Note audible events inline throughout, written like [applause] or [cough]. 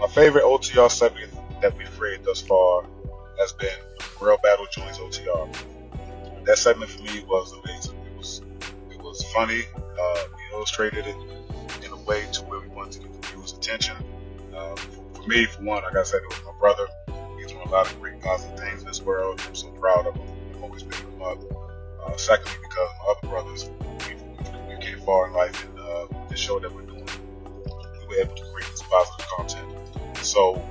my favorite OTR segment that we've created thus far has been Rel Battle Joints OTR. That segment for me was amazing. It was it was funny. Uh, we illustrated it in a way to where we wanted to get the viewers' attention. Uh, for, for, me, for one, like I said, it was my brother. He's doing a lot of great positive things in this world. I'm so proud of him. I've always picked him up. Uh, secondly, because my other brothers, we, we came far in life, and uh, the show that we're doing, we were able to create this positive content. So,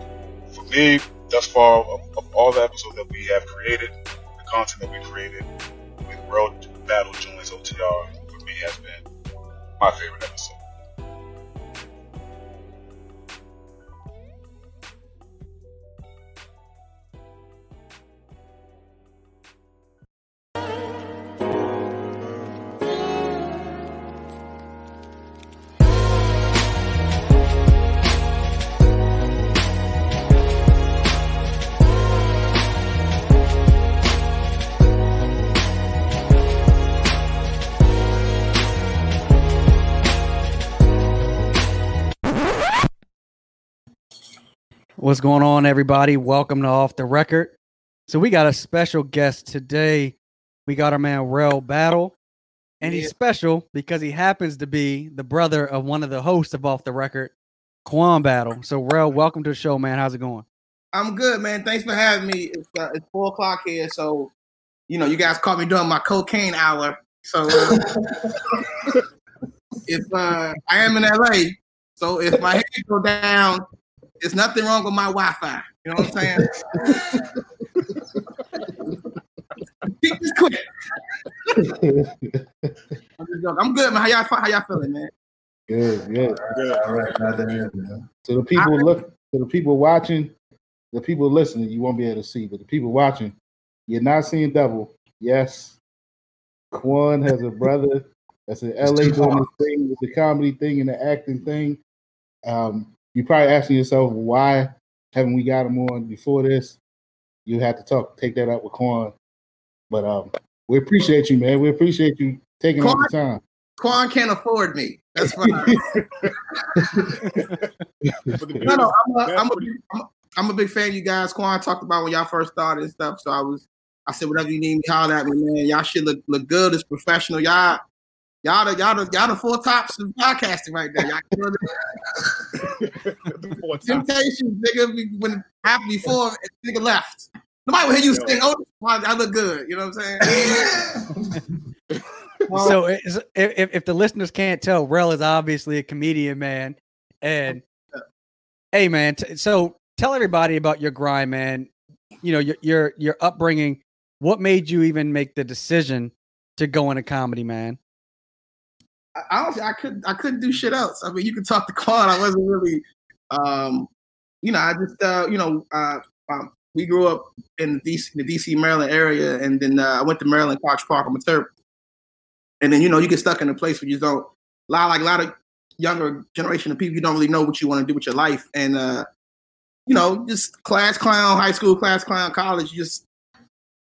for me, thus far, of, of all the episodes that we have created, the content that we created with Rel Battle Joints OTR, for me, has been my favorite episode. What's going on, everybody? Welcome to Off the Record. So we got a special guest today. We got our man Rel Battle, and he's special because he happens to be the brother of one of the hosts of Off the Record, Quan Battle. So Rel, welcome to the show, man. How's it going? I'm good, man. Thanks for having me. It's uh, it's four o'clock here, so you know you guys caught me during my cocaine hour. So uh, [laughs] if uh, I am in LA, so if my head go down there's nothing wrong with my Wi-Fi. You know what I'm saying? [laughs] Keep this quick. [laughs] I'm, good, man. How y'all how y'all feeling, man? Good, good. good. All right, So the people look, so the people watching, the people listening, you won't be able to see, but the people watching, you're not seeing double. Yes, Quan has a brother that's in LA doing this thing with the comedy thing and the acting thing. Um, you're probably asking yourself why haven't we got him on before this? You have to talk, take that up with Quan. But um, we appreciate you, man. We appreciate you taking Quan, the time. Quan can't afford me. That's fine. [laughs] no, no, I'm a, I'm, a, I'm, a, I'm a big fan of you guys. Quan talked about when y'all first started and stuff. So I was, I said, whatever you need me, holler at me, man. Y'all should look look good as professional. Y'all Y'all the y'all the y'all the four tops of podcasting right now. Y'all [laughs] the Temptations, nigga, when happened before nigga left. Nobody will hear you sing. Oh, I look good. You know what I'm saying? [laughs] [laughs] so if, if the listeners can't tell, Rel is obviously a comedian, man. And hey, man, t- so tell everybody about your grind, man. You know your your your upbringing. What made you even make the decision to go into comedy, man? Honestly, I couldn't I couldn't do shit else. I mean, you could talk to Quan. I wasn't really, um, you know, I just uh, you know, uh, um, we grew up in the DC, the DC Maryland area, and then uh, I went to Maryland College Park. I'm a Terp, and then you know you get stuck in a place where you don't. A lot like a lot of younger generation of people, you don't really know what you want to do with your life, and uh, you know, just class clown, high school class clown, college, you just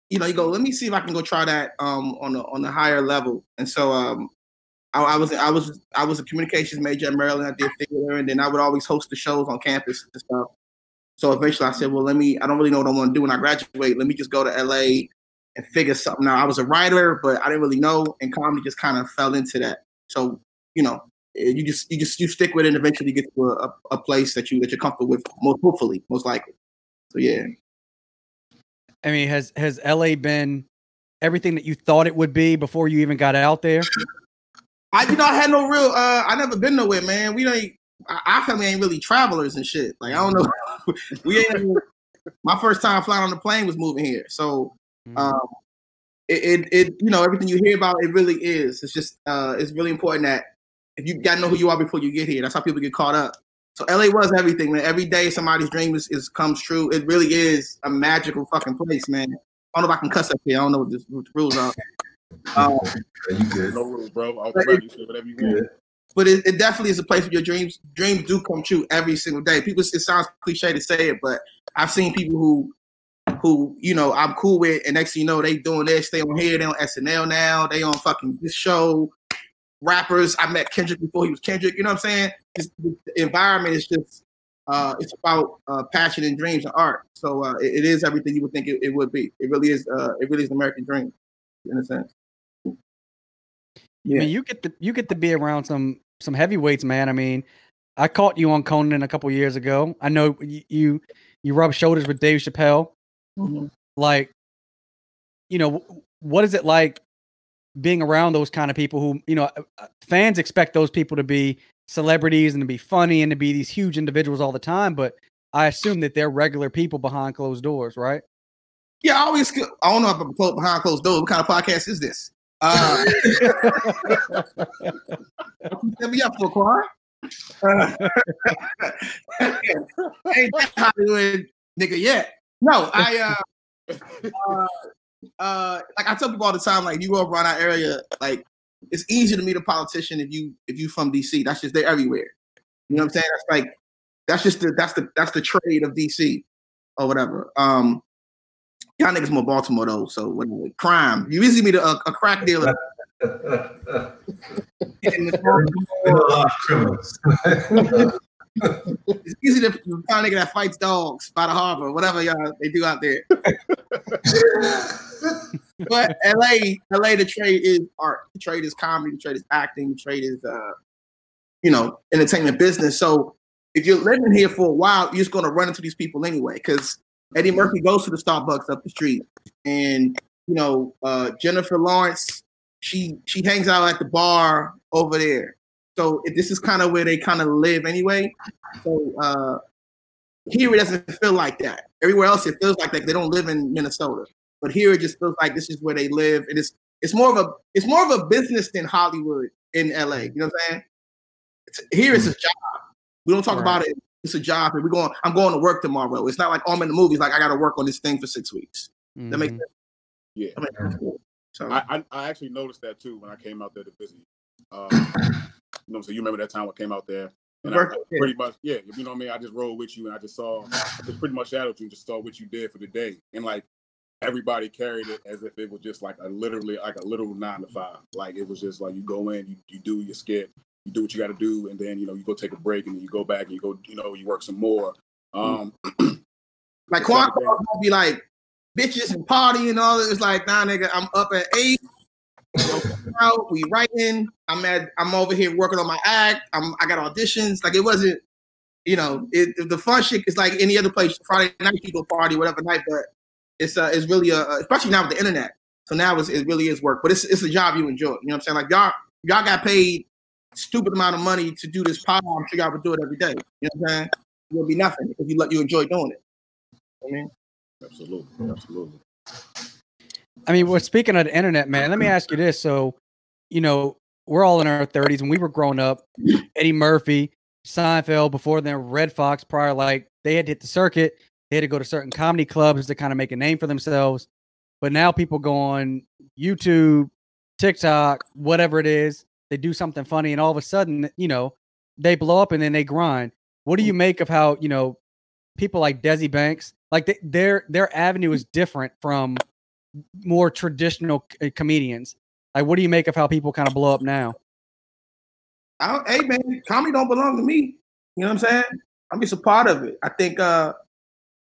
you know, you go, let me see if I can go try that um, on a on a higher level. And so um, I, I, was I was I was a communications major at Maryland. I did theater, and then I would always host the shows on campus and stuff. So eventually, I said, "Well, let me. I don't really know what I want to do when I graduate. Let me just go to LA and figure something out." I was a writer, but I didn't really know, and comedy just kind of fell into that. So you know, eh, you just you just you stick with it, and eventually you get to a, a place that you that you're comfortable with, most hopefully, most likely. So yeah. I mean, has has LA been everything that you thought it would be before you even got out there? I you know I had no real uh I never been nowhere, man. We don't. our family ain't really travelers and shit. Like I don't know. [laughs] we ain't my first time flying on the plane was moving here. So mm-hmm. um it, it, it you know everything you hear about it really is. It's just uh it's really important that if you gotta know who you are before you get here. That's how people get caught up. So LA was everything, man. Every day somebody's dream is, is comes true. It really is a magical fucking place, man. I don't know if I can cuss up here. I don't know what, this, what the rules are. Um, [laughs] you good? No rules, bro. I'll but it, whatever you want. But it, it, definitely is a place where your dreams dreams do come true every single day. People, it sounds cliche to say it, but I've seen people who who you know I'm cool with, and next thing you know they doing this, they on here, they on SNL now, they on fucking this show. Rappers, I met Kendrick before he was Kendrick. You know what I'm saying? Just, the environment is just uh, it's about uh, passion and dreams and art. So uh, it, it is everything you would think it, it would be. It really is. Uh, it really is the American dream, in a sense. Yeah. I mean, you get to you get to be around some some heavyweights, man. I mean, I caught you on Conan a couple years ago. I know you you rub shoulders with Dave Chappelle. Mm-hmm. Like, you know, what is it like being around those kind of people who, you know, uh, fans expect those people to be celebrities and to be funny and to be these huge individuals all the time, but I assume that they're regular people behind closed doors, right? Yeah, I always I don't know if I'm behind closed doors. What kind of podcast is this? Uh, set me up for Quan. Uh, [laughs] ain't that Hollywood nigga yet? No, I uh, uh, uh, like I tell people all the time, like you go around our area, like it's easy to meet a politician if you if you from DC. That's just they're everywhere. You know what I'm saying? That's like that's just the that's the that's the trade of DC or whatever. Um, y'all niggas more Baltimore though, so whatever. Crime. You easily meet a, a crack dealer. [laughs] it's easy to find a nigga that fights dogs by the harbor, whatever y'all they do out there. [laughs] but LA, LA, the trade is art. The trade is comedy. The trade is acting. The trade is, uh, you know, entertainment business. So if you're living here for a while, you're just going to run into these people anyway. Because Eddie Murphy goes to the Starbucks up the street, and you know, uh, Jennifer Lawrence, she she hangs out at the bar over there. So this is kind of where they kind of live anyway. So uh, here it doesn't feel like that. Everywhere else it feels like that. They don't live in Minnesota, but here it just feels like this is where they live. And it's it's more of a it's more of a business than Hollywood in LA. You know what I'm saying? It's, here it's a job. We don't talk right. about it. It's a job, and we're going. I'm going to work tomorrow. It's not like oh, I'm in the movies. Like I got to work on this thing for six weeks. Mm-hmm. That makes sense. Yeah. That makes sense. So I, I, I actually noticed that too when I came out there to visit you. Um, you know, so you remember that time I came out there, and I, pretty much, yeah, you know what I mean. I just rolled with you, and I just saw, I just pretty much shadowed you, and just saw what you did for the day, and like everybody carried it as if it was just like a literally like a literal nine to five. Like it was just like you go in, you, you do your skit, you do what you got to do, and then you know you go take a break, and then you go back and you go, you know, you work some more. Um, [clears throat] like Quan will be like bitches and party and all. It's like nah, nigga, I'm up at eight out, we writing. I'm at I'm over here working on my act. I'm I got auditions. Like it wasn't, you know, it, the fun shit is like any other place. Friday night people party, whatever night, but it's uh it's really a especially now with the internet. So now it's, it really is work, but it's it's a job you enjoy. You know what I'm saying? Like y'all y'all got paid stupid amount of money to do this pod. I'm sure y'all would do it every day. You know what I'm saying? It would be nothing if you let you enjoy doing it. I mean, absolutely, absolutely. I mean, well, speaking of the internet, man, let me ask you this. So, you know, we're all in our 30s and we were growing up. Eddie Murphy, Seinfeld, before then, Redd Foxx. Pryor, like they had to hit the circuit. They had to go to certain comedy clubs to kind of make a name for themselves. But now people go on YouTube, TikTok, whatever it is, they do something funny, and all of a sudden, you know, they blow up and then they grind. What do you make of how, you know, people like Desi Banks, like they, their their avenue is different from more traditional c- uh, comedians. Like, what do you make of how people kind of blow up now? I, hey man, comedy don't belong to me. You know what I'm saying? I'm just a part of it. I think uh,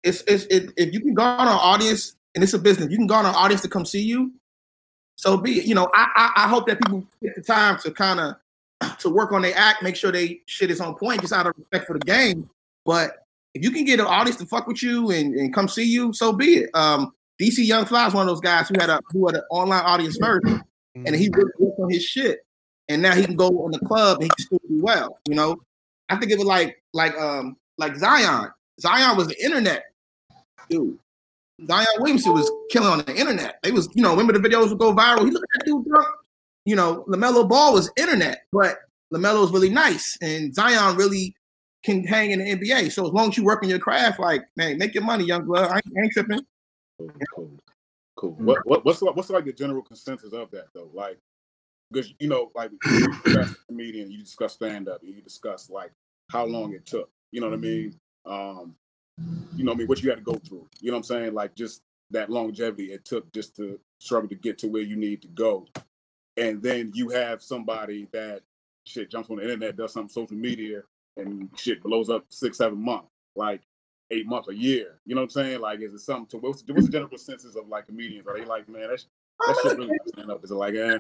it's it's it, if you can garner an audience and it's a business, you can garner an audience to come see you. So be it. You know, I I, I hope that people take the time to kind of [clears throat] to work on their act, make sure they shit is on point, just out of respect for the game. But if you can get an audience to fuck with you and, and come see you, so be it. Um, DC Young Fly is one of those guys who had a who had an online audience 1st mm-hmm. and he really worked on his shit, and now he can go on the club and he can still do well. You know, I think it was like like um like Zion. Zion was the internet dude. Zion Williamson was killing on the internet. They was you know remember the videos would go viral. He looked at that dude drunk. You know, LaMelo Ball was internet, but LaMelo was really nice, and Zion really can hang in the NBA. So as long as you work in your craft, like man, make your money, young blood. I ain't, I ain't tripping. Cool, cool. What, what, what's what's like the general consensus of that though? Like, because you know, like you discuss comedian, you discuss stand up, you discuss like how long it took. You know what I mean? Um, you know, I mean, what you had to go through. You know what I'm saying? Like just that longevity it took just to struggle to get to where you need to go, and then you have somebody that shit jumps on the internet, does some social media, and shit blows up six, seven months. like eight months, a year. You know what I'm saying? Like, is it something to what's, what's the general consensus of like comedians? Are they like, man, that's that shit really stand up? Is it like, eh?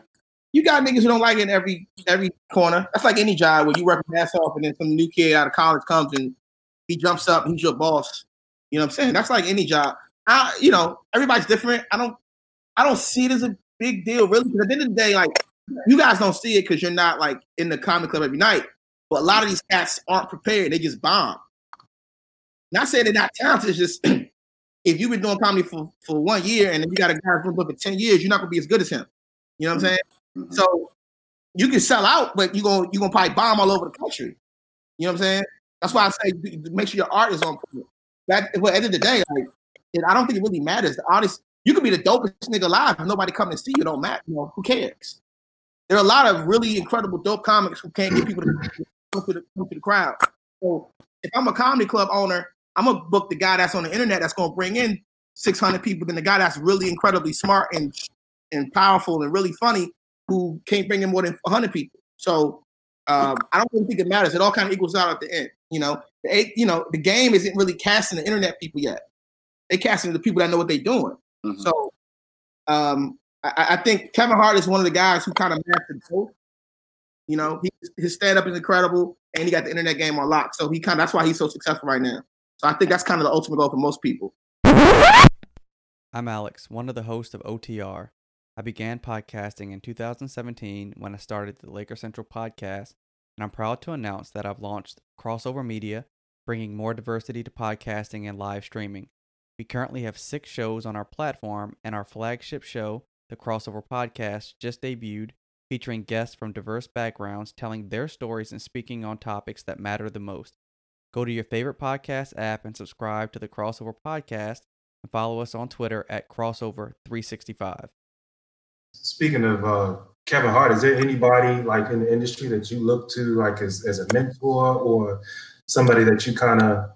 You got niggas who don't like it in every every corner. That's like any job where you work your ass off and then some new kid out of college comes and he jumps up, he's your boss. You know what I'm saying? That's like any job. I, you know, everybody's different. I don't, I don't see it as a big deal, really. Because at the end of the day, like you guys don't see it because you're not like in the comic club every night. But a lot of these cats aren't prepared; they just bomb. Not saying they're not talented. It's just [clears throat] if you've been doing comedy for, for one year and then you got a guy who's been for ten years, you're not gonna be as good as him. You know what I'm saying? Mm-hmm. So you can sell out, but you're gonna you're gonna probably bomb all over the country. You know what I'm saying? That's why I say make sure your art is on point. That well, at the end of the day, like I don't think it really matters. The artist, you could be the dopest nigga alive, if nobody come and see you, don't matter. You know, who cares? There are a lot of really incredible dope comics who can't get people to come to the, come to the crowd. So if I'm a comedy club owner, I'm gonna book the guy that's on the internet that's gonna bring in 600 people, than the guy that's really incredibly smart and and powerful and really funny who can't bring in more than 100 people. So um, I don't really think it matters. It all kind of equals out at the end. You know, the you know the game isn't really casting the internet people yet. They casting the people that know what they're doing. Mm-hmm. So um, I, I, think Kevin Hart is one of the guys who kind of mastered both. You know, he, his stand up is incredible, and he got the internet game on lock. So he kind of that's why he's so successful right now. So I think that's kind of the ultimate goal for most people. I'm Alex, one of the hosts of OTR. I began podcasting in 2017 when I started the Laker Central podcast, and I'm proud to announce that I've launched Crossover Media, bringing more diversity to podcasting and live streaming. We currently have six shows on our platform, and our flagship show, the Crossover Podcast, just debuted, featuring guests from diverse backgrounds telling their stories and speaking on topics that matter the most. Go to your favorite podcast app and subscribe to the Crossover Podcast and follow us on Twitter at Crossover365. Speaking of uh, Kevin Hart, is there anybody like in the industry that you look to like as, as a mentor or somebody that you kind of,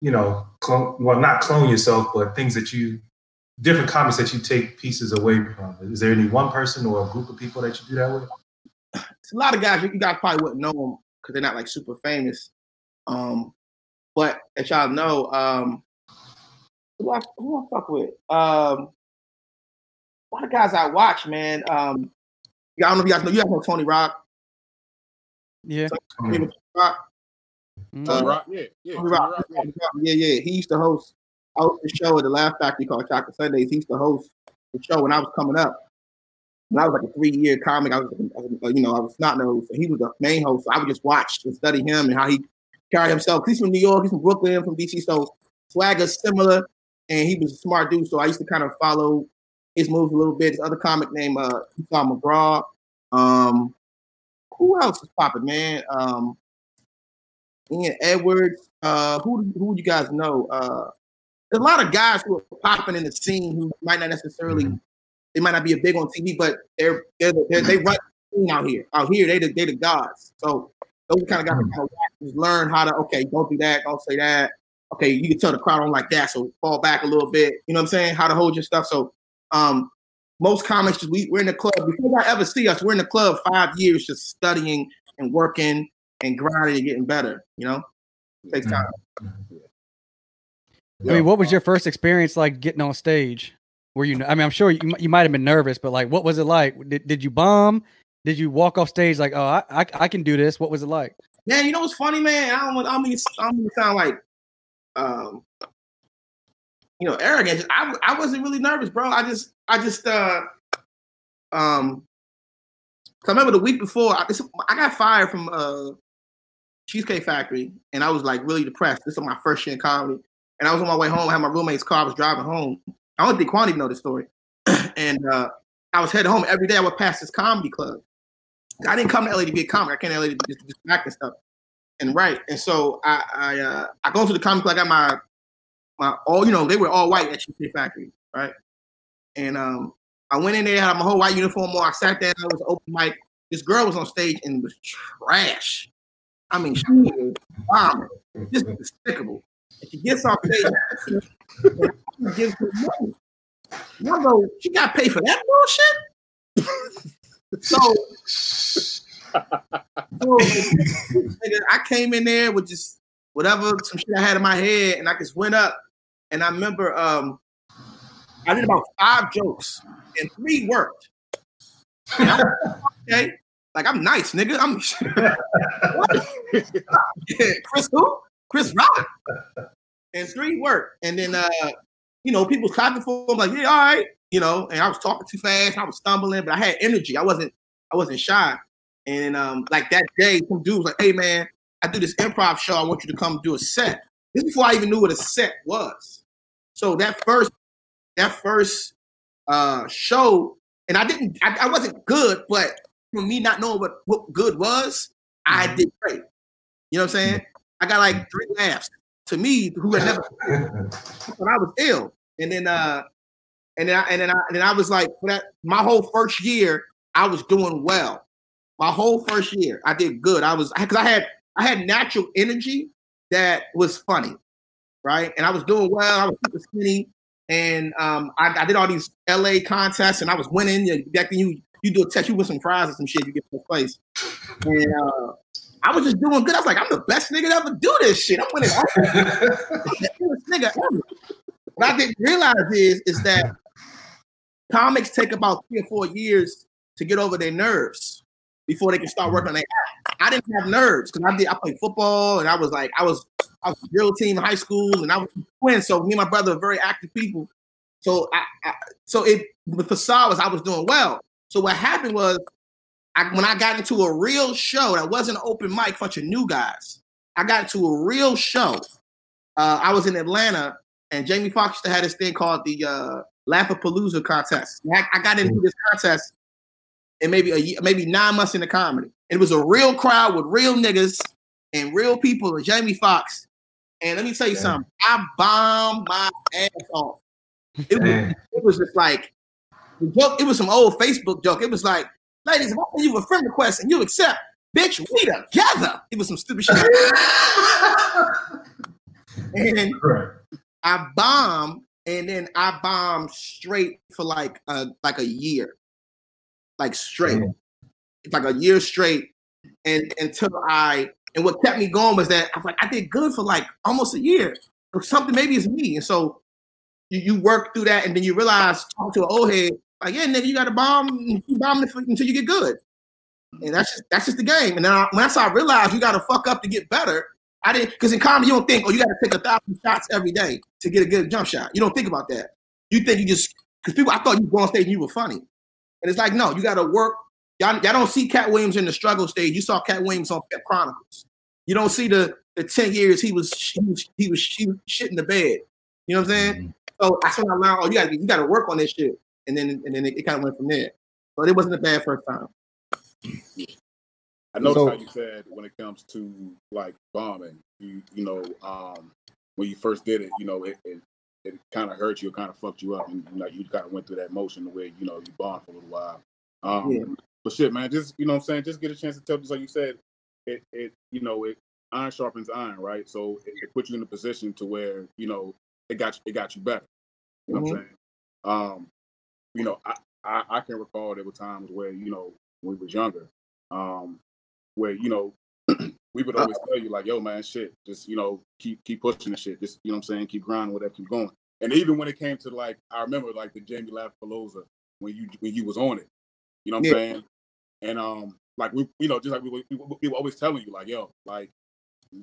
you know, clone, well, not clone yourself, but things that you, different comments that you take pieces away from? Is there any one person or a group of people that you do that with? It's a lot of guys, you guys probably wouldn't know them because they're not like super famous. Um, but as y'all know, um, who I, who I fuck with? Um, a lot of guys I watch, man. Um, I don't know if you guys know. You guys know Tony Rock. Yeah. Tony Rock. Mm-hmm. Uh, Rock. Yeah. Yeah. Tony Rock. Rock, yeah. yeah. Yeah. He used to host. I was the show at the Laugh Factory called Chocolate Sundays. He used to host the show when I was coming up. When I was like a three-year comic, I was, you know, I was not no. He was the main host. So I would just watch and study him and how he carried himself. He's from New York. He's from Brooklyn. from DC. So swagger's similar, and he was a smart dude. So I used to kind of follow his moves a little bit. This other comic named uh Esau McGraw. Um, who else is popping, man? Um, Ian Edwards. Uh, who who you guys know? Uh, there's a lot of guys who are popping in the scene who might not necessarily they might not be a big on TV, but they're they're, they're they run the scene out here. Out here, they the they the gods. So those kind of guys kind of just learn how to okay, don't do that, don't say that. Okay, you can tell the crowd don't like that, so fall back a little bit. You know what I'm saying? How to hold your stuff. So um, most comics, we, we're in the club. Before I ever see us, we're in the club five years just studying and working and grinding and getting better. You know, it takes time. I mean, what was your first experience like getting on stage? Were you? I mean, I'm sure you, you might have been nervous, but like, what was it like? Did, did you bomb? Did you walk off stage like, oh, I, I, I can do this? What was it like? Man, you know what's funny, man? I don't want. I mean, I don't mean to sound like, um, you know, arrogant. I I wasn't really nervous, bro. I just I just uh um. I remember the week before, I, this, I got fired from uh Cheesecake Factory, and I was like really depressed. This was my first year in comedy, and I was on my way home. I had my roommate's car. I was driving home. I don't think Quan even know the story, [clears throat] and uh, I was heading home every day. I would pass this comedy club. I didn't come to LA to be a comic. I came to LA to just, just act and stuff and write. And so I I, uh, I go to the comedy club. I got my my all you know they were all white at Cheesecake Factory, right? And um, I went in there, had my whole white uniform on. I sat down. I was open mic. This girl was on stage and was trash. I mean, she was bombing. Just despicable. And she gets off stage and gives her money. And I go, she got paid for that bullshit? [laughs] so, so I came in there with just whatever some shit I had in my head, and I just went up. And I remember um, I did about five jokes, and three worked. I okay, like I'm nice, nigga. I'm [laughs] Chris who? Chris Rock. And three worked, and then uh, you know people clapping for him, like yeah, all right, you know. And I was talking too fast, I was stumbling, but I had energy. I wasn't, I wasn't shy. And um, like that day, some dude was like, "Hey man, I do this improv show. I want you to come do a set." This before I even knew what a set was. So that first, that first uh, show, and I didn't, I, I wasn't good, but for me not knowing what, what good was, I did great. You know what I'm saying? I got like three laughs. To me, who had never when [laughs] I was ill, and then uh, and then I, and then I and then I was like, for that my whole first year, I was doing well. My whole first year, I did good. I was because I had I had natural energy that was funny, right? And I was doing well. I was super skinny, and um, I, I did all these LA contests, and I was winning. You, back then, you you do a test, you win some prizes, some shit, you get first place. And uh, I was just doing good. I was like, I'm the best nigga to ever do this shit. I'm winning. [laughs] nigga. What I didn't realize is is that comics take about three or four years to get over their nerves before they can start working on their act. I didn't have nerves because I did I played football and I was like I was I was drill team in high school and I was twin. So me and my brother are very active people. So I, I so it the facade was I was doing well. So what happened was I, when I got into a real show that wasn't an open mic, bunch of new guys. I got into a real show. Uh, I was in Atlanta, and Jamie Foxx had this thing called the uh, Laugh-A-Palooza contest. I, I got into this contest in maybe a year, maybe nine months into comedy. It was a real crowd with real niggas and real people and Jamie Foxx. And let me tell you Yeah. something. I bombed my ass off. It was, it was just like the joke. It was some old Facebook joke. It was like, ladies, if I send you a friend request and you accept, bitch, we together. It was some stupid shit. [laughs] and Right. I bombed, and then I bombed straight for like a like a year, like straight, mm-hmm. Damn. like a year straight, and until I and what kept me going was that I was like I did good for like almost a year, or something. Maybe it's me, and so you, you work through that, and then you realize talk to an old head like, yeah, nigga, you got to bomb, you bomb until you get good, and that's just that's just the game. And then I, once I realized you got to fuck up to get better. I didn't because in comedy you don't think, oh, you got to take a thousand shots every day to get a good jump shot. You don't think about that. You think you just because people. I thought you go on stage and you were funny, and it's like no, you got to work. Y'all, y'all don't see Katt Williams in the struggle stage. You saw Katt Williams on Pimp Chronicles. You don't see the the ten years he was he was he was, he was shit in the bed. You know what I'm saying? So that's when I learned. Oh, you got to you got to work on this shit, and then and then it, kind of went from there. But it wasn't a bad first time. I noticed So- how you said when it comes to like bombing, you you know, um, when you first did it, you know, it it, it kind of hurt you, it kind of fucked you up, and you know, you kind of went through that motion the way you know you bombed for a little while. Um, Yeah. But shit, man, just you know, what I'm saying, just get a chance to tell, just like you said, it it you know, it iron sharpens iron, right? So it, it puts you in a position to where you know it got you, it got you better. You know what I'm saying? Um, you know, I, I I can recall there were times where you know when we was younger, um, where you know [clears throat] we would always tell you like, "Yo, man, shit, just you know keep keep pushing the shit, just you know what I'm saying, keep grinding, whatever, keep going." And even when it came to like, I remember like the Jamie Laugh-Palooza when you when you was on it, you know what I'm saying? And um, like we, you know, just like we, we, we, we were always telling you like, "Yo, like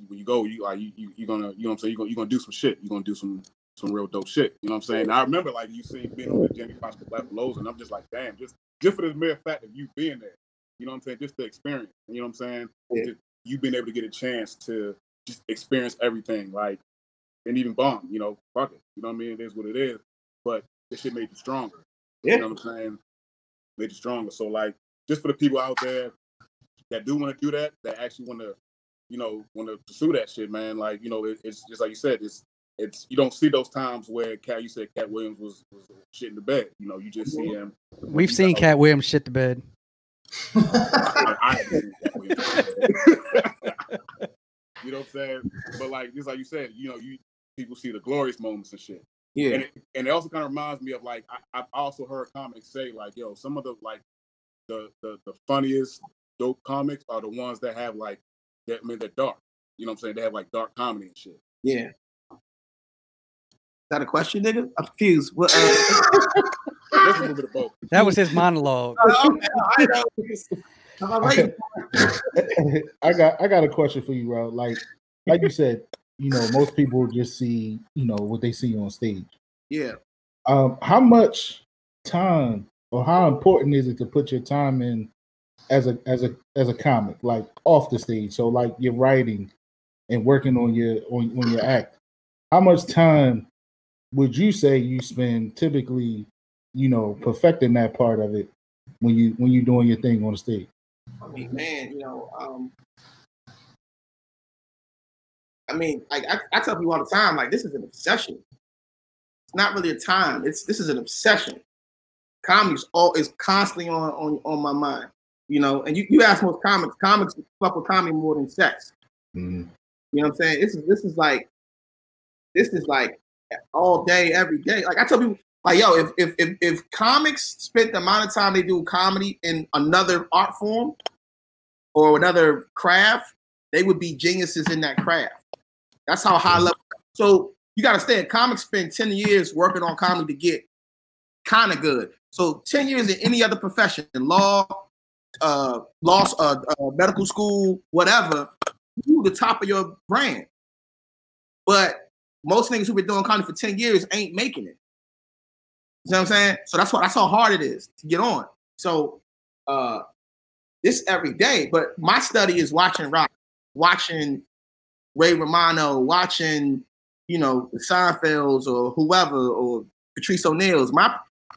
when you go, you like you you you gonna you know what I'm saying, you gonna you gonna do some shit, You are gonna do some some real dope shit. You know what I'm saying? And I remember like you seeing being on the Jamie Foxx Black and I'm just like, damn, just just for the mere fact of you being there. You know what I'm saying? Just the experience. You know what I'm saying? Yeah. Just you being able to get a chance to just experience everything, like and even bomb. You know, fuck it. You know what I mean? It is what it is. But this shit made you stronger. Yeah. You know what I'm saying? Made you stronger. So like, just for the people out there that do want to do that, that actually want to, you know, want to pursue that shit, man. Like, you know, it, it's just like you said, it's it's you don't see those times where Katt, you said Katt Williams was was shit in the bed. You know, you just see him. We've seen Katt Williams shit the bed. I, I haven't seen Katt Williams. [laughs] you know what I'm saying? But like just like you said, you know, you people see the glorious moments and shit. Yeah. And it, and it also kind of reminds me of like I, I've also heard comics say like, yo, some of the like the the, the funniest dope comics are the ones that have like that I mean they're dark. You know what I'm saying? They have like dark comedy and shit. Yeah. Is that a question, nigga? I'm confused. What? Uh, a little bit of both. That was his monologue. [laughs] okay, I know. I'm waiting. I got I got a question for you, bro. Like like you said, you know, most people just see, you know, what they see on stage. Yeah. Um, how much time or how important is it to put your time in as a as a as a comic, like off the stage? So like you're writing and working on your on, on your act. How much time would you say you spend typically, you know, perfecting that part of it when you when you're doing your thing on the stage? I mean, man, you know, um, I mean, like I, I tell people all the time, like this is an obsession. It's not really a time. It's this is an obsession. Comedy's all is constantly on on on my mind. You know, and you, you ask most comics, comics fuck with comedy more than sex. Mhm. You know what I'm saying? This is this is like this is like all day, every day. Like I tell people, like yo, if if if, if comics spent the amount of time they do comedy in another art form or another craft, they would be geniuses in that craft. That's how high level. So you got to understand, comics spend 10 years working on comedy to get kind of good. So 10 years in any other profession, in law, uh, law, uh, uh, medical school, whatever, you the top of your brand. But most niggas who've been doing comedy for 10 years ain't making it. You know what I'm saying? So that's what that's how hard it is to get on. So uh this every day, but my study is watching rock, watching Ray Romano, watching, you know, the Seinfelds or whoever or Patrice O'Neal's. My,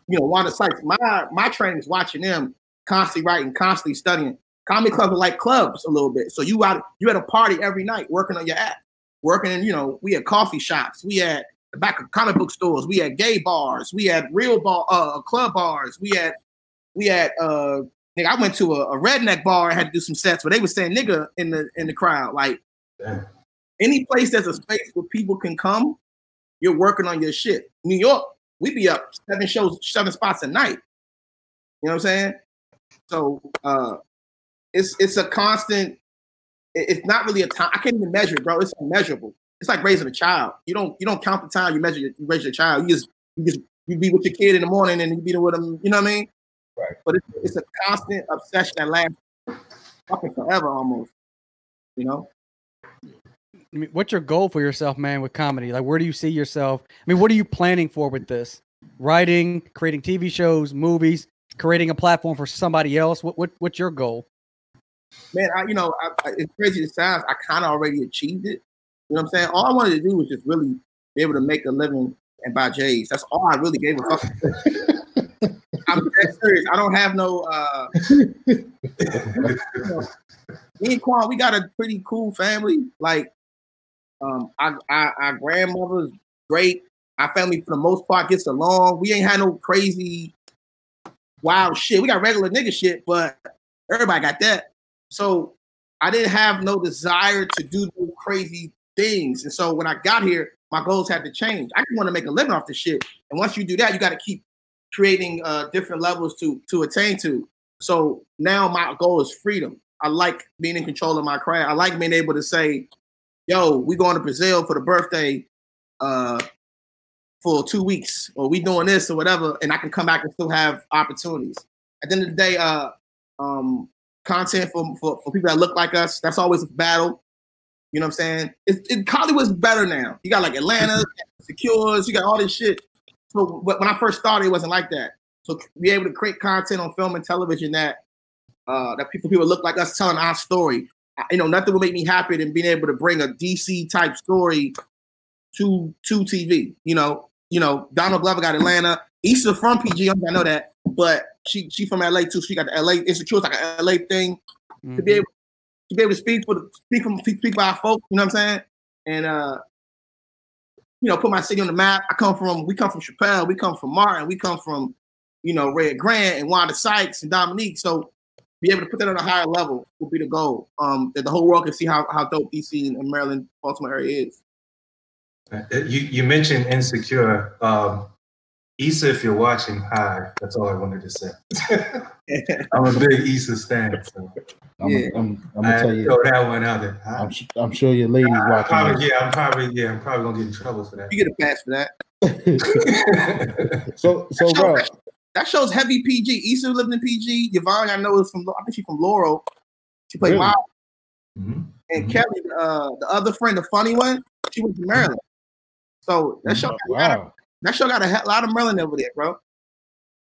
you know, Wanda Sykes. My my training is watching them constantly writing, constantly studying. Comedy clubs are like clubs a little bit. So you out you at a party every night working on your act, working in, you know, we had coffee shops, we had the back of comic book stores, we had gay bars, we had real bar uh club bars, we had we had uh I went to a, a redneck bar and had to do some sets where they were saying nigga in the in the crowd. Like Damn. Any place there's a space where people can come, you're working on your shit. New York, we be up seven shows, seven spots a night. You know what I'm saying? So uh it's it's a constant, it's not really a time. I can't even measure it, bro. It's unmeasurable. It's like raising a child. You don't you don't count the time you measure your, you raise your child. You just you just you be with your kid in the morning and you be there with them, you know what I mean? Right. But it's, it's a constant obsession that lasts fucking forever almost. You know? I mean, what's your goal for yourself, man, with comedy? Like, where do you see yourself? I mean, what are you planning for with this? Writing, creating TV shows, movies, creating a platform for somebody else. What what what's your goal? man, I, you know, I, I, it's crazy it sounds. I kind of already achieved it. You know what I'm saying? All I wanted to do was just really be able to make a living and buy J's. That's all I really gave a fuck. [laughs] I'm dead serious. I don't have no. uh [laughs] [laughs] Me and Quan, we got a pretty cool family. Like, um, our, our, our grandmother's great. Our family, for the most part, gets along. We ain't had no crazy, wild shit. We got regular nigga shit, but everybody got that. So I didn't have no desire to do crazy things. And so when I got here, my goals had to change. I just want to make a living off this shit. And once you do that, you got to keep creating uh, different levels to to attain to. So now my goal is freedom. I like being in control of my craft. I like being able to say, "Yo, we going to Brazil for the birthday uh, for two weeks, or we doing this or whatever," and I can come back and still have opportunities. At the end of the day, uh, um, content for, for for people that look like us. That's always a battle. You know what I'm saying? It, it, Hollywood's better now. You got like Atlanta, [laughs] Secures, you got all this shit. So but when I first started, it wasn't like that. So be able to create content on film and television that uh, that people people look like us telling our story. You know, nothing would make me happier than being able to bring a DC type story to to TV. You know, you know, Donald Glover got Atlanta. Issa from PG, I know that, but she she from LA too. She got the LA insecure, it's like a LA thing to be Mhm. able to be able to speak for the speak from speak by our folks. You know what I'm saying? And uh, you know, put my city on the map. I come from we come from Chappelle, we come from Martin, we come from you know Red Grant and Wanda Sykes and Dominique. So be able to put that on a higher level would be the goal. Um, that the whole world can see how how dope DC and Maryland, Baltimore area is. Uh, You you mentioned insecure. Um, Issa, if you're watching, hi. That's all I wanted to say. [laughs] I'm a big Issa stan. So I'm, Yeah. I'm, I'm I gonna had tell you. throw that one out there. I'm, I'm sure your ladies I'm watching. probably, yeah, I'm probably, yeah, I'm probably gonna get in trouble for that. You get a pass for that. [laughs] [laughs] so, so, bro, That show's heavy PG. Issa lived in PG. Yvonne, I know is from. I think she's from Laurel. She played Really? Miles. Mhm. And Mhm. Kelly, uh, the other friend, the funny one, she was from Maryland. So that show, got a lot of- that show got a lot of Maryland over there, bro.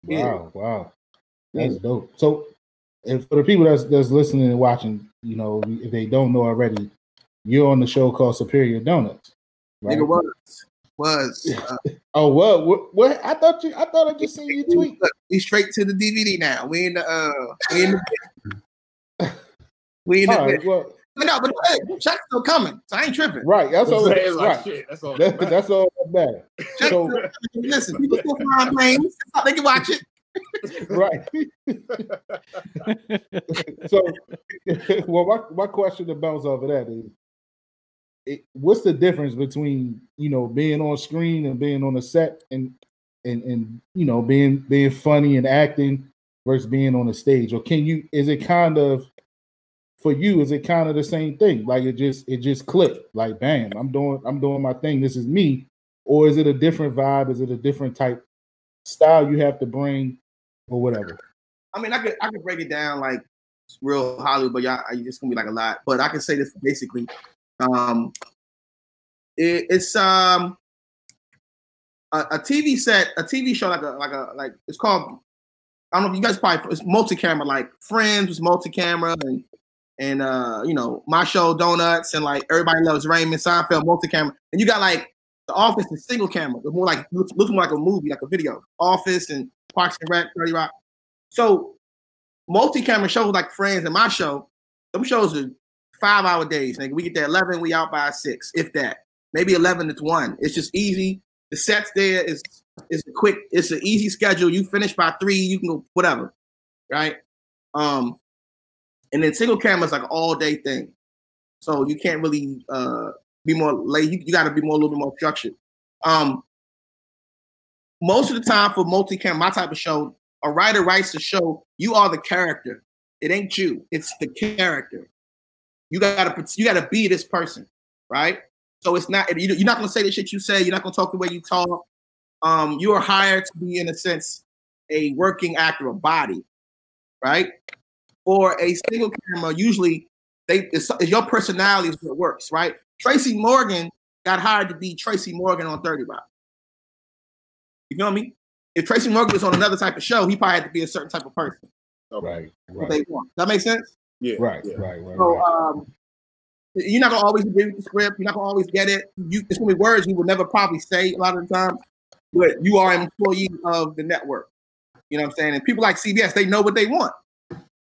Yeah. wow, wow, that's dope. So, and for the people that's that's listening and watching, you know, if they don't know already, you're on the show called Superior Donuts, right? Nigga was was. Uh, [laughs] Oh, what, what? What? I thought you. I thought I just seen you [laughs] tweet. look, we straight to the DVD now. We in the uh, we in the. [laughs] We in the. All right, well, But no, but hey, check's still coming, so I ain't tripping. right. That's all. Like Right. shit. That's all. That, that's all that matters. So- Listen, people still flying planes. They can watch it. right. so, well, my, my question to bounce off of that is, it, what's the difference between you know being on screen and being on a set and and and you know being being funny and acting versus being on a stage, or can you? Is it kind of for you? Is it kind of the same thing? Like it just it just clicked. Like bam, I'm doing I'm doing my thing. This is me, or is it a different vibe? Is it a different type style you have to bring, or whatever? I mean, I could I could break it down like real Hollywood, but y'all, it's gonna be like a lot. But I can say this basically. Um, it, it's um a, a TV set, a TV show like a like a like it's called. I don't know if you guys probably it's multi-camera like Friends was multi-camera and and uh you know my show Donuts and like Everybody Loves Raymond Seinfeld multi-camera and you got like The Office is single camera. It's more like looks, looks more like a movie, like a video. Office and Parks and Rec, 30 Rock. So multi-camera shows like Friends and my show, them shows are five hour days. Nigga. We get there 11, we out by six, if that. Maybe 11 to 1. It's just easy. The sets there is is a quick, it's an easy schedule. You finish by three, you can go whatever. Right? Um, and then single camera is like all day thing. So you can't really uh be more late. You, you gotta be more a little bit more structured. Um most of the time for multi-cam, my type of show, a writer writes a show, you are the character. It ain't you, it's the character. You gotta you gotta be this person, right? So it's not you- you're not gonna say the shit you say. You're not gonna talk the way you talk. Um, you are hired to be in a sense a working actor, a body, right? Or a single camera. Usually, they it's, it's your personality is what works, right? Tracy Morgan got hired to be Tracy Morgan on Thirty Rock. You feel me? If Tracy Morgan was on another type of show, he probably had to be a certain type of person. Right, What right, they want. That makes sense. Yeah. right, yeah. right, right, So right. um, you're not gonna always agree with the script. You're not gonna always get it. You, it's gonna be words you will never probably say a lot of the time, but you are an employee of the network. You know what I'm saying? And people like CBS, they know what they want.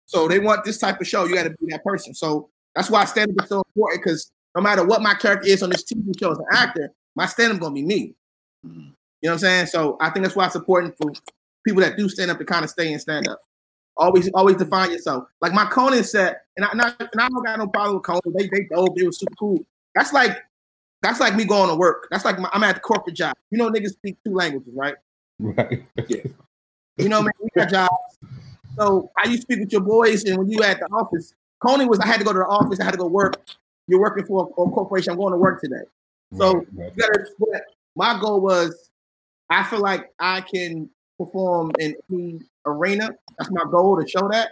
So they want this type of show. You got to be that person. So that's why stand up is so important because no matter what my character is on this TV show as an actor, my stand up gonna be me. You know what I'm saying? So I think that's why it's important for people that do stand up to kind of stay in stand up. Always, always define yourself. Like my Conan set, and I, and I, and I don't got no problem with Conan. They, they dope. They were super cool. That's like, that's like me going to work. That's like my, I'm at the corporate job. You know, niggas speak two languages, right? right. Yeah. You know, man, we got jobs. So how you speak with your boys, and when you at the office, Conan was I had to go to the office. I had to go work. You're working for a, a corporation. I'm going to work today. So right, right. My goal was, I feel like I can perform in any arena. That's my goal to show that.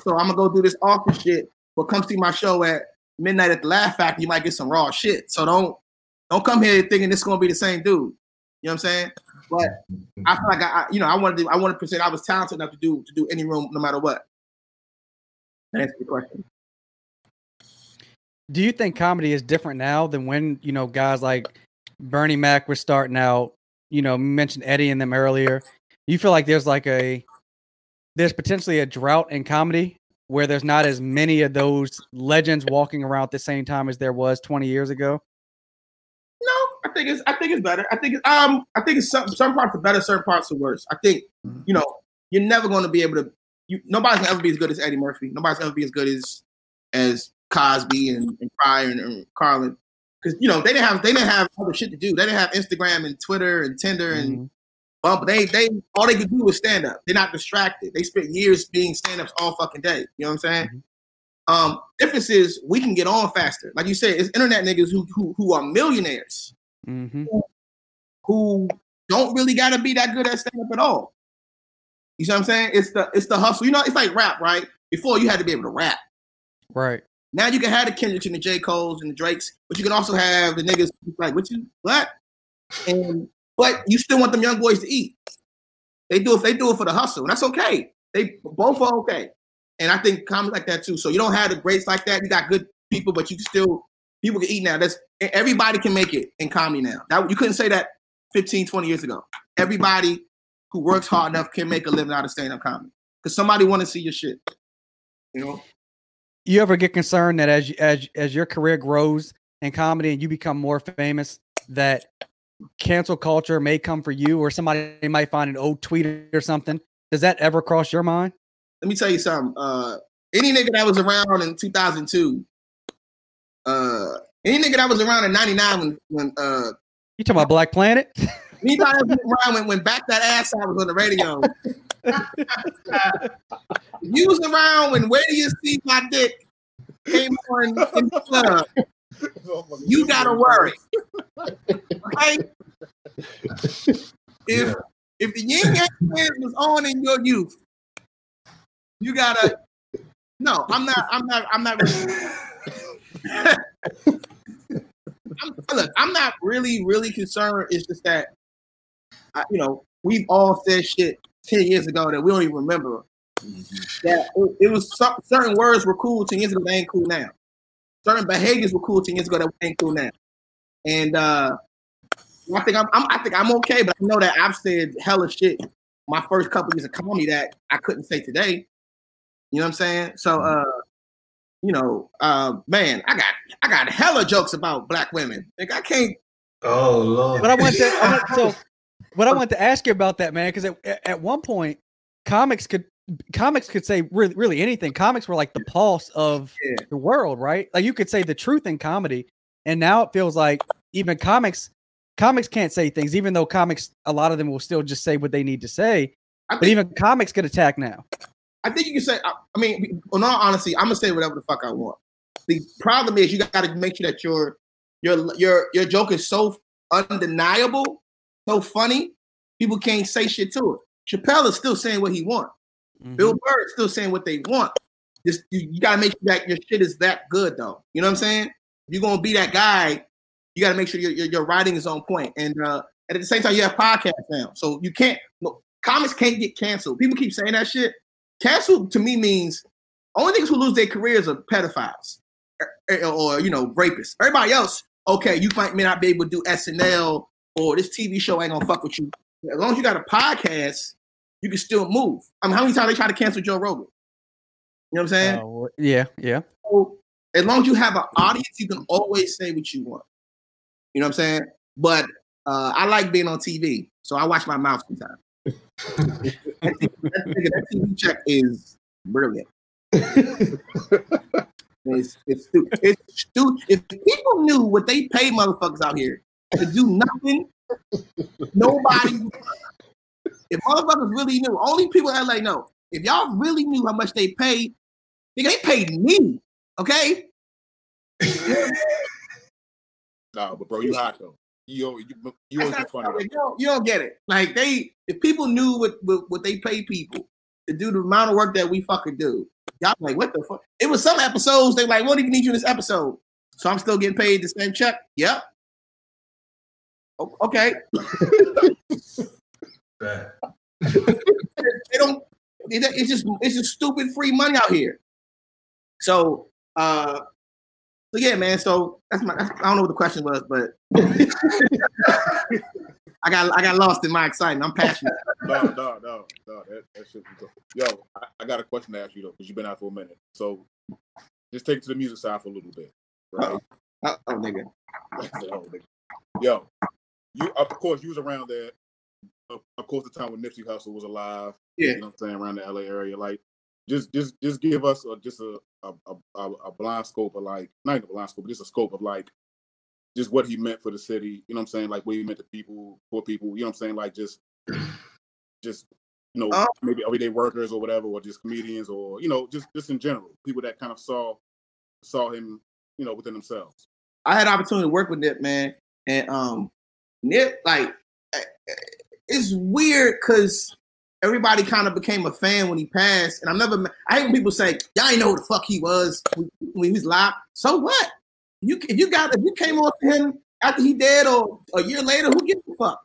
So I'm gonna go do this office shit, but come see my show at midnight at the Laugh Factory. You might get some raw shit. So don't don't come here thinking this gonna be the same dude. You know what I'm saying? But I feel like I, I you know, I wanted to, I wanted to present I was talented enough to do to do any room no matter what. That answers the question. Do you think comedy is different now than when you know guys like Bernie Mac were starting out? You know, mentioned Eddie and them earlier. You feel like there's like a there's potentially a drought in comedy where there's not as many of those legends walking around at the same time as there was 20 years ago. No, I think it's I think it's better. I think it's um I think it's some some parts are better, certain parts are worse. I think you know you're never going to be able to. You nobody's gonna ever be as good as Eddie Murphy. Nobody's gonna ever be as good as as Cosby and, and Pryor and, and Carlin because you know they didn't have they didn't have other shit to do. They didn't have Instagram and Twitter and Tinder and But they they all they could do was stand up. They're not distracted. They spent years being stand ups all fucking day. You know what I'm saying? Mm-hmm. Um, difference is we can get on faster. Like you said, it's internet niggas who who, who are millionaires hmm who don't really gotta be that good at stand up at all. You see what I'm saying? It's the it's the hustle. You know, it's like rap, right? Before you had to be able to rap. Right. Now you can have the Kendricks and the J. Cole's and the Drakes, but you can also have the niggas like, what you what? And but you still want them young boys to eat. They do if they do it for the hustle, and that's okay. They both are okay. And I think comedy like that too. So you don't have the greats like that. You got good people, but you can still people can eat now. That's everybody can make it in comedy now. That you couldn't say that 15, 20 years ago. Everybody who works hard enough can make a living out of stand-up comedy. Because somebody want to see your shit. You know? You ever get concerned that as as as your career grows in comedy and you become more famous, that cancel culture may come for you, or somebody might find an old tweet or something? Does that ever cross your mind? let me tell you something. Uh, any nigga that was around in 2002, uh, any nigga that was around in 99 when, when uh, You talking about Black Planet? [laughs] anybody that was around when, when Back That Ass I was on the radio, [laughs] you was around when Where Do You See My Dick came on in the club, [laughs] you gotta worry. [laughs] Okay? If if the Ying Yang Twins was on in your youth, you gotta. No, I'm not. I'm not. I'm not. Really, [laughs] I'm, look, I'm not really, really concerned. It's just that, I, you know, we've all said shit ten years ago that we don't even remember. Mm-hmm. That it, it was some, certain words were cool ten years ago. They ain't cool now. Certain behaviors were cool ten years ago that ain't cool now. And uh, I think I'm, I'm I think I'm okay, but I know that I've said hella shit my first couple years of comedy that I couldn't say today. You know what I'm saying? So uh you know, uh man, I got I got hella jokes about black women. Like I can't Oh Lord. But I want to. I want, so, [laughs] what I want to ask you about that, man, because at, at one point, comics could comics could say really, really anything. Comics were like the pulse of Yeah. the world, right? Like you could say the truth in comedy, and now it feels like even comics comics can't say things, even though comics a lot of them will still just say what they need to say. I But think even comics get attacked now. I think you can say I, I mean, in all honesty, I'm gonna say whatever the fuck I want. The problem is you gotta make sure that your your your your joke is so undeniable, so funny, people can't say shit to it. Chappelle is still saying what he wants. Mm-hmm. Bill Burr still saying what they want. Just you, you gotta make sure that your shit is that good though. You know what I'm saying? You're gonna be that guy, you gotta make sure your, your, your writing is on point. And uh, at the same time, you have podcasts now, so you can't. Comics can't get canceled. People keep saying that shit. Canceled to me means only niggas who lose their careers are pedophiles or, or you know rapists. Everybody else, okay, you might may not be able to do SNL or this TV show ain't gonna fuck with you. As long as you got a podcast, you can still move. I mean, how many times they try to cancel Joe Rogan? You know what I'm saying? Uh, yeah, yeah. So, as long as you have an audience, you can always say what you want. You know what I'm saying? But uh, I like being on TV, so I watch my mouth sometimes. [laughs] that, TV, that, that TV check is brilliant. It's, it's, stu- it's stu- If people knew what they pay motherfuckers out here to do nothing, nobody. If motherfuckers really knew, only people in LA know. If y'all really knew how much they paid, nigga, they paid me. Okay, [laughs] Nah, but bro, you hot though. You you, you be funny. you, don't, you don't get it. Like they, if people knew what, what what they pay people to do the amount of work that we fucking do, y'all like, what the fuck? It was some episodes they like, we don't even need you in this episode, so I'm still getting paid the same check. Yep. Okay. [laughs] Bad. they don't. It's just it's just stupid free money out here. So, uh, so yeah, man. So that's my. That's, I don't know what the question was, but [laughs] I got I got lost in my excitement. I'm passionate. No, no, no, no. That, that shit. was- Yo, I, I got a question to ask you though, because you've been out for a minute. So, just take it to the music side for a little bit, right? Oh, nigga. [laughs] Oh, nigga. Yo, you of course you was around there. Of, course, the time when Nipsey Hussle was alive. Yeah. You know what I'm saying around the LA area. Like, just just just give us a, just a a, a a blind scope of like not even a blind scope, but just a scope of like just what he meant for the city. You know what I'm saying? Like what he meant to people, poor people. You know what I'm saying? Like just just you know Uh, maybe everyday workers or whatever, or just comedians, or you know just just in general, people that kind of saw saw him, you know, within themselves. I had opportunity to work with Nip, man, and um, Nip like eh, eh, it's weird because everybody kind of became a fan when he passed, and I'm never. I hate when people say y'all ain't know who the fuck he was when, he was live. So what? You you got if you came off to him after he dead or a year later, who gives a fuck?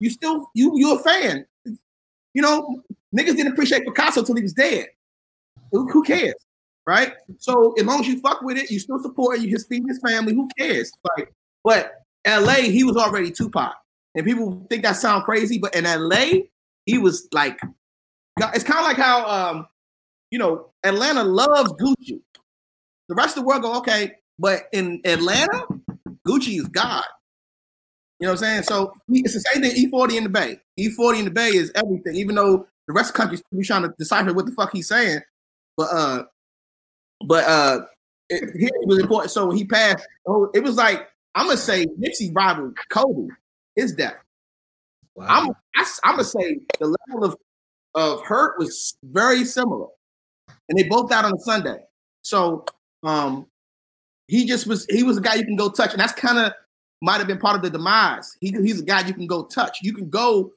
You still you you a fan? You know, niggas didn't appreciate Picasso till he was dead. Who, who cares? Right? So as long as you fuck with it, you still support you his feeding his family. Who cares? Like, but LA, he was already Tupac, and people think that sound crazy, but in LA, he was like, it's kind of like how um, you know, Atlanta loves Gucci. The rest of the world go okay, but in Atlanta, Gucci is God. You know what I'm saying? So it's the same thing. E40 in the Bay. E40 in the Bay is everything. Even though the rest of the country be trying to decipher what the fuck he's saying, but uh, but uh, it, it was important. So when he passed, oh, it was like I'm gonna say Nipsey rivaled Kobe. His death. I'm I, I'm gonna say the level of of hurt was very similar, and they both died on a Sunday. So um, he just was he was a guy you can go touch, and that's kind of might have been part of the demise. He, he's a guy you can go touch. You can go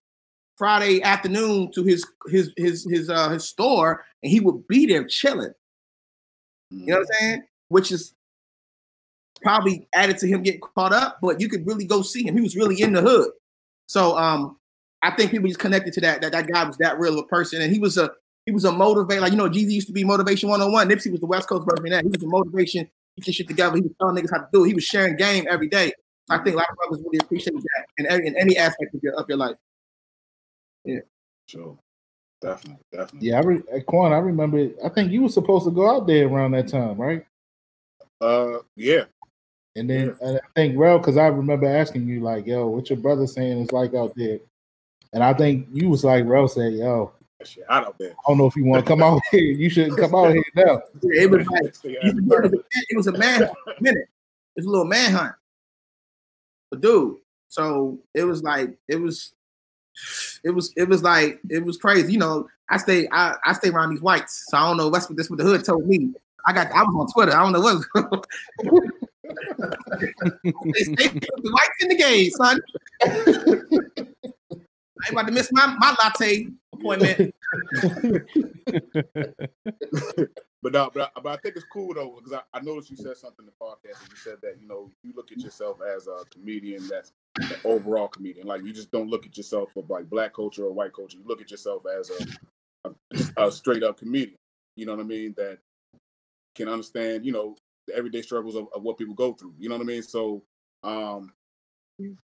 Friday afternoon to his his his his uh his store, and he would be there chilling. You know what I'm saying? Which is probably added to him getting caught up, but you could really go see him. He was really in the hood. So um I think people just connected to that that that guy was that real of a person, and he was a he was a motivator. Like you know, Jeezy used to be motivation 101. Nipsey was the West Coast version of that. He was a motivation, get your shit together. He was telling niggas how to do it. He was sharing game every day. I think a lot of brothers really appreciate that in, every, in any aspect of your of your life. Yeah. Sure, definitely, definitely. Yeah, I re- uh, Quan, I remember. I think you were supposed to go out there around that time, right? Uh, yeah, And then and I think, Rel, because I remember asking you, like, yo, what your brother saying is like out there? And I think you was like, Rel said, yo, that shit hot out there. I don't know if you want to come out here. You shouldn't come out here now. It was like [laughs] Yeah, it was a, it man minute. It's a little manhunt. But dude, so it was like it was it was it was like it was crazy. You know, I stay I, I stay around these whites, so I don't know that's what this what the hood told me. I got I was on Twitter. I don't know what they stay with the whites in the game, son. I ain't about to miss my, my latte appointment. [laughs] but no, but I, but I think it's cool though because I, I noticed you said something in the podcast. And you said that you know you look at yourself as a comedian that's an overall comedian. Like you just don't look at yourself for like black culture or white culture. You look at yourself as a a, a straight up comedian. You know what I mean? That can understand you know the everyday struggles of, of what people go through. You know what I mean? So um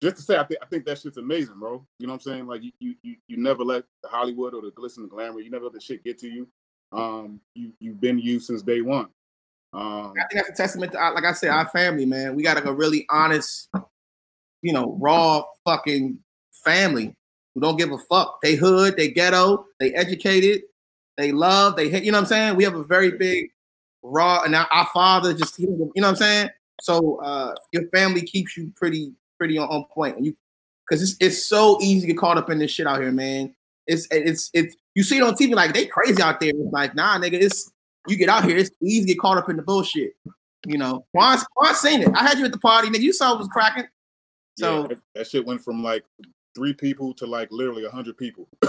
just to say, I think I think that shit's amazing, bro. You know what I'm saying? Like you you you, never let the Hollywood or the glitz and the glamour, you never let the shit get to you. Um, you you've been you since day one. Um, I think that's a testament to, like I said, our family, man. We got like a really honest, you know, raw fucking family who don't give a fuck. They hood, they ghetto, they educated, they love, they hate. You know what I'm saying? We have a very big raw, and our, our father just, you know what I'm saying? So uh, your family keeps you pretty, pretty on, on point, and you, because it's it's so easy to get caught up in this shit out here, man. It's it's it's you see it on TV like they crazy out there. It's like nah, nigga, it's you get out here, it's easy to get caught up in the bullshit. You know, Quan, Quan seen it. I had you at the party, nigga. You saw it was cracking. So yeah, that, that shit went from like three people to like literally a hundred people. [laughs]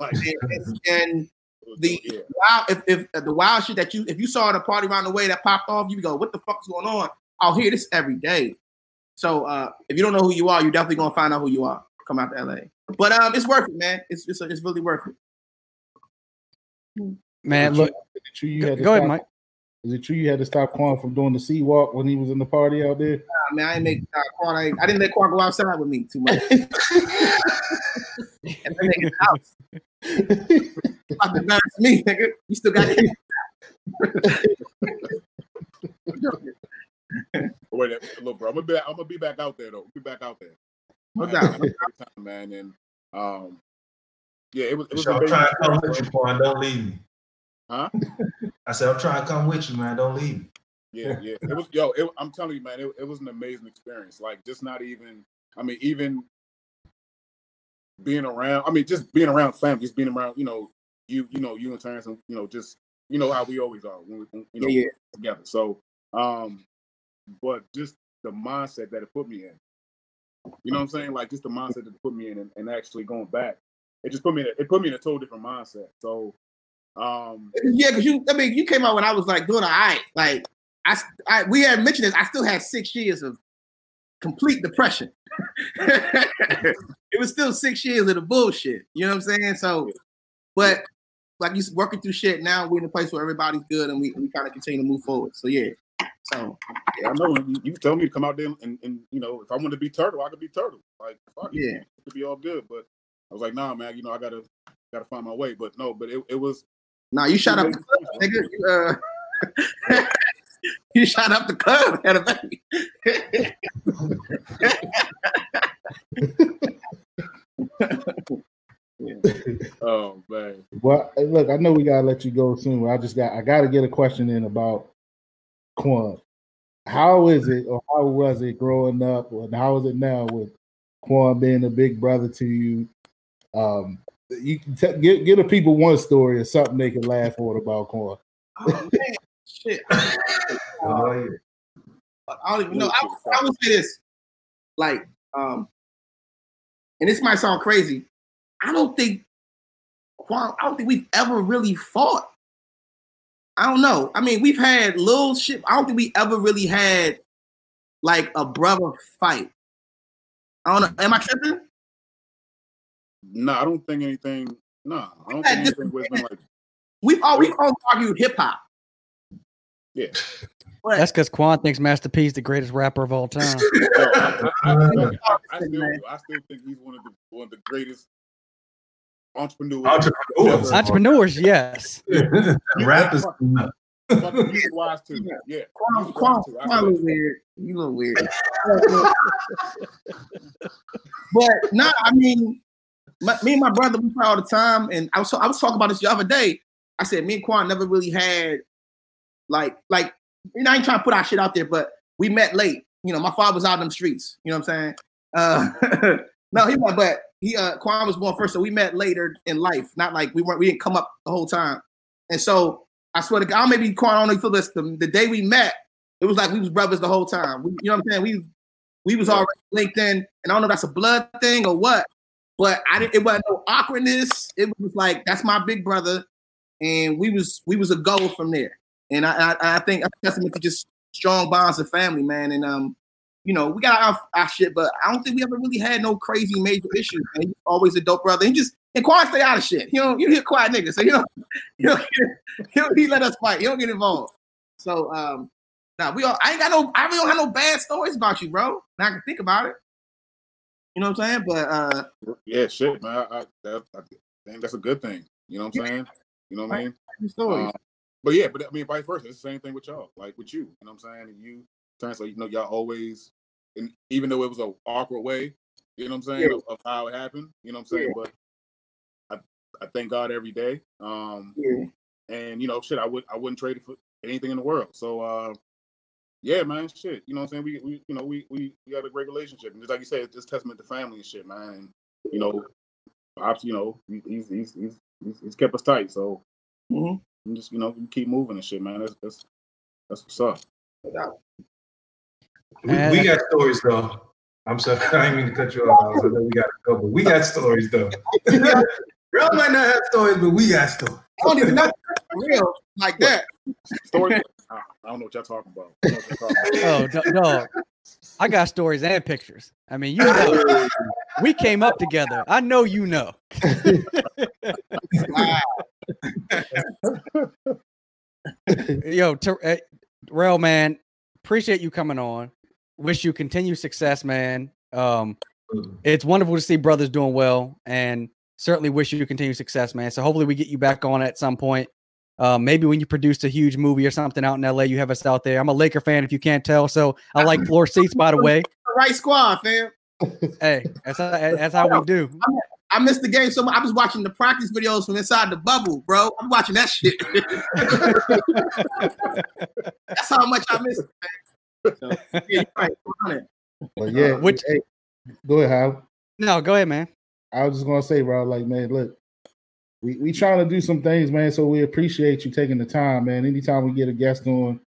like, and, and the yeah, wow, if, if the wild shit that you if you saw at a party around the way that popped off, you go, what the fuck's going on? I'll hear this every day. So uh, if you don't know who you are, you're definitely gonna find out who you are. Come out to LA, but um, it's worth it, man. It's it's, it's really worth it. Man, look, true- is it true you go, go ahead, Mike. Is it true you had to stop Quan from doing the C-Walk when he was in the party out there? Nah, man, I ain't make uh, Quan. I, I didn't let Quan go outside with me too much. and then they get out. About to embarrass me, nigga. You still got it. [laughs] wait, look, bro, I'm gonna be I'm gonna be back out there though. Be back out there. No doubt. had a great time, man, and um, yeah, it was it was So I'm amazing. trying to come with you, Quan. Don't leave me. Huh? I said I'm trying to come with you, man. Don't leave me. Yeah, yeah. It was yo. It, I'm telling you, man. It, it was an amazing experience. Like, just not even. I mean, even being around. I mean, just being around family, just being around, you know, you, you know, you and Terrence, and you know, just you know how we always are when we, when, you know, Yeah, yeah. together. So, um, but just the mindset that it put me in. You know what I'm saying? Like just the mindset that it put me in, and, and actually going back, it just put me in. A, it put me in a total different mindset. So, um, Yeah, because you, I mean, you came out when I was like doing all right. Like, I, I, we had mentioned this. I still had six years of complete depression. [laughs] it was still six years of the bullshit. You know what I'm saying? So, but like you working through shit. Now we're in a place where everybody's good, and we, we kind of continue to move forward. So yeah. So yeah, I know you, you tell me to come out there and, and you know if I want to be turtle, I could be turtle. Like fuck Yeah. it could be all good. But I was like, nah, man, you know I gotta gotta find my way. But no, but it, it was now [laughs] you shot up the club, nigga. You, uh, you shot up the club, had a baby. oh man. Well, look, I know we gotta let you go soon. but I just got I gotta get a question in about Quan. How is it, or how was it growing up, and how is it now with Quan being a big brother to you? Um, you can t- get get the people one story or something they can laugh at about Quan. Oh man, shit. [laughs] Oh, yeah. I don't even know. I, I would say this, like, um, and this might sound crazy. I don't think, I don't think we've ever really fought. I don't know. I mean, we've had little shit. I don't think we ever really had like a brother fight. I don't know. Am I tripping? No, I don't think anything. No, I don't think anything was been like [laughs] We've all we've all argued hip hop. yeah. But That's because Quan thinks Master P is the greatest rapper of all [laughs] time. Yo, I, I, I, [laughs] I, I, I still, I still think he's one of the one of the greatest entrepreneurs. Entrepreneurs. Entrepreneurs, yes. Rap is But wise too. Yeah. Quan, Quan, wise Quan a feel little weird. You a little weird. but no, I mean, my, me and my brother, we play all the time, and I was I was talking about this the other day. I said me and Quan never really had like like you know I ain't trying to put our shit out there, but we met late. You know, my father was out in them streets. You know what I'm saying? Uh, [laughs] no, he was, but he uh Quan was born first, so we met later in life. Not like we weren't we didn't come up the whole time. And so I swear to God, maybe Quan I don't know if you feel this. The, the day we met, it was like we was brothers the whole time. We, you know what I'm saying? We we was already linked in, and I don't know if that's a blood thing or what, but I didn't. It wasn't no awkwardness. It was like that's my big brother, and we was we was a go from there. And I I, I think that's testament to just strong bonds of family, man. And um, you know, we got our, our shit, but I don't think we ever really had no crazy major issues. Man. He's always a dope brother. He just and Quan stay out of shit. You know, you hear quiet nigga, so you know, you know, he, [laughs] he let us fight. He don't get involved. So um, now we all I ain't got no I really don't have no bad stories about you, bro. Now I can think about it. You know what I'm saying? But uh Yeah, shit, man. I, I, that, I think that's a good thing. You know what I'm saying? You know what I mean? Um, but yeah, but I mean, vice versa. It's the same thing with y'all. Like with you, you know what I'm saying? And you, like, you know, y'all always, and even though it was an awkward way, you know what I'm saying, Yeah. of, of how it happened, you know what I'm saying? But I, I thank God every day. Um, yeah. and you know, shit, I would, I wouldn't trade it for anything in the world. So, uh, yeah, man, shit. You know what I'm saying? We, we you know, we, we, we got a great relationship, and just like you said, it's just testament to family and shit, man. And you know, Pops, you know, he's he's he's he's, he's kept us tight. So Mhm. and just you know, keep moving and shit, man. That's that's that's what's up. We, we got stories though. I'm sorry, [laughs] I didn't mean to cut you off. I know we got to go, but we got stories though. [laughs] Rel might not have stories, but we got stories. I don't even know Rel like that. Story. I I don't know what y'all talking about. I don't know what y'all talking [laughs] about. Oh, do- dog. I got stories and pictures. I mean, you know, we came up together. I know you know. Wow. [laughs] Yo, Ter- eh, Rel, man, appreciate you coming on. Wish you continued success, man. Um, it's wonderful to see brothers doing well, and certainly wish you continued success, man. So hopefully we get you back on at some point. Uh, maybe when you produced a huge movie or something out in LA, you have us out there. I'm a Laker fan, if you can't tell, so I like floor seats. By the way, The [laughs] right squad, fam. hey, that's how, that's how we do. [laughs] I missed the game so much. I was watching the practice videos from inside the bubble, bro. I'm watching that shit. [laughs] That's how much I missed. it, man. So, yeah, you're right. We're it. But yeah, Which- hey, go ahead, Hal. No, go ahead, man. I was just gonna say, bro, like, man, look, we we trying to do some things, man. So we appreciate you taking the time, man. Anytime we get a guest on,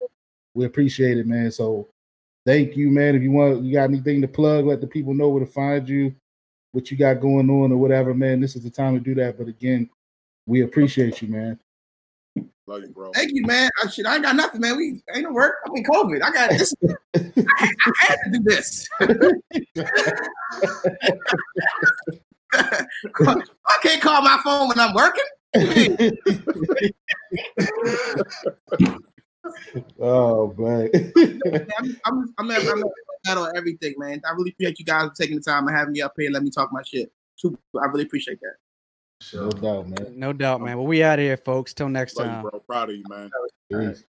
we appreciate it, man. So thank you, man. If you want, you got anything to plug, let the people know where to find you, what you got going on, or whatever, man. This is the time to do that. But again, we appreciate you, man. Love you, bro. Thank you, man. I, shit, I ain't got nothing, man. We ain't no work. I mean, COVID. I got this. [laughs] I, I had to do this. [laughs] I can't call my phone when I'm working. [laughs] oh man. I'm, I'm, I'm, at, I'm at on everything, man. I really appreciate you guys taking the time and having me up here and let me talk my shit. Super. I really appreciate that. no doubt, man. No doubt, man. Well, we out of here, folks. Till next Love you, time. bro. Proud of you, man. Peace.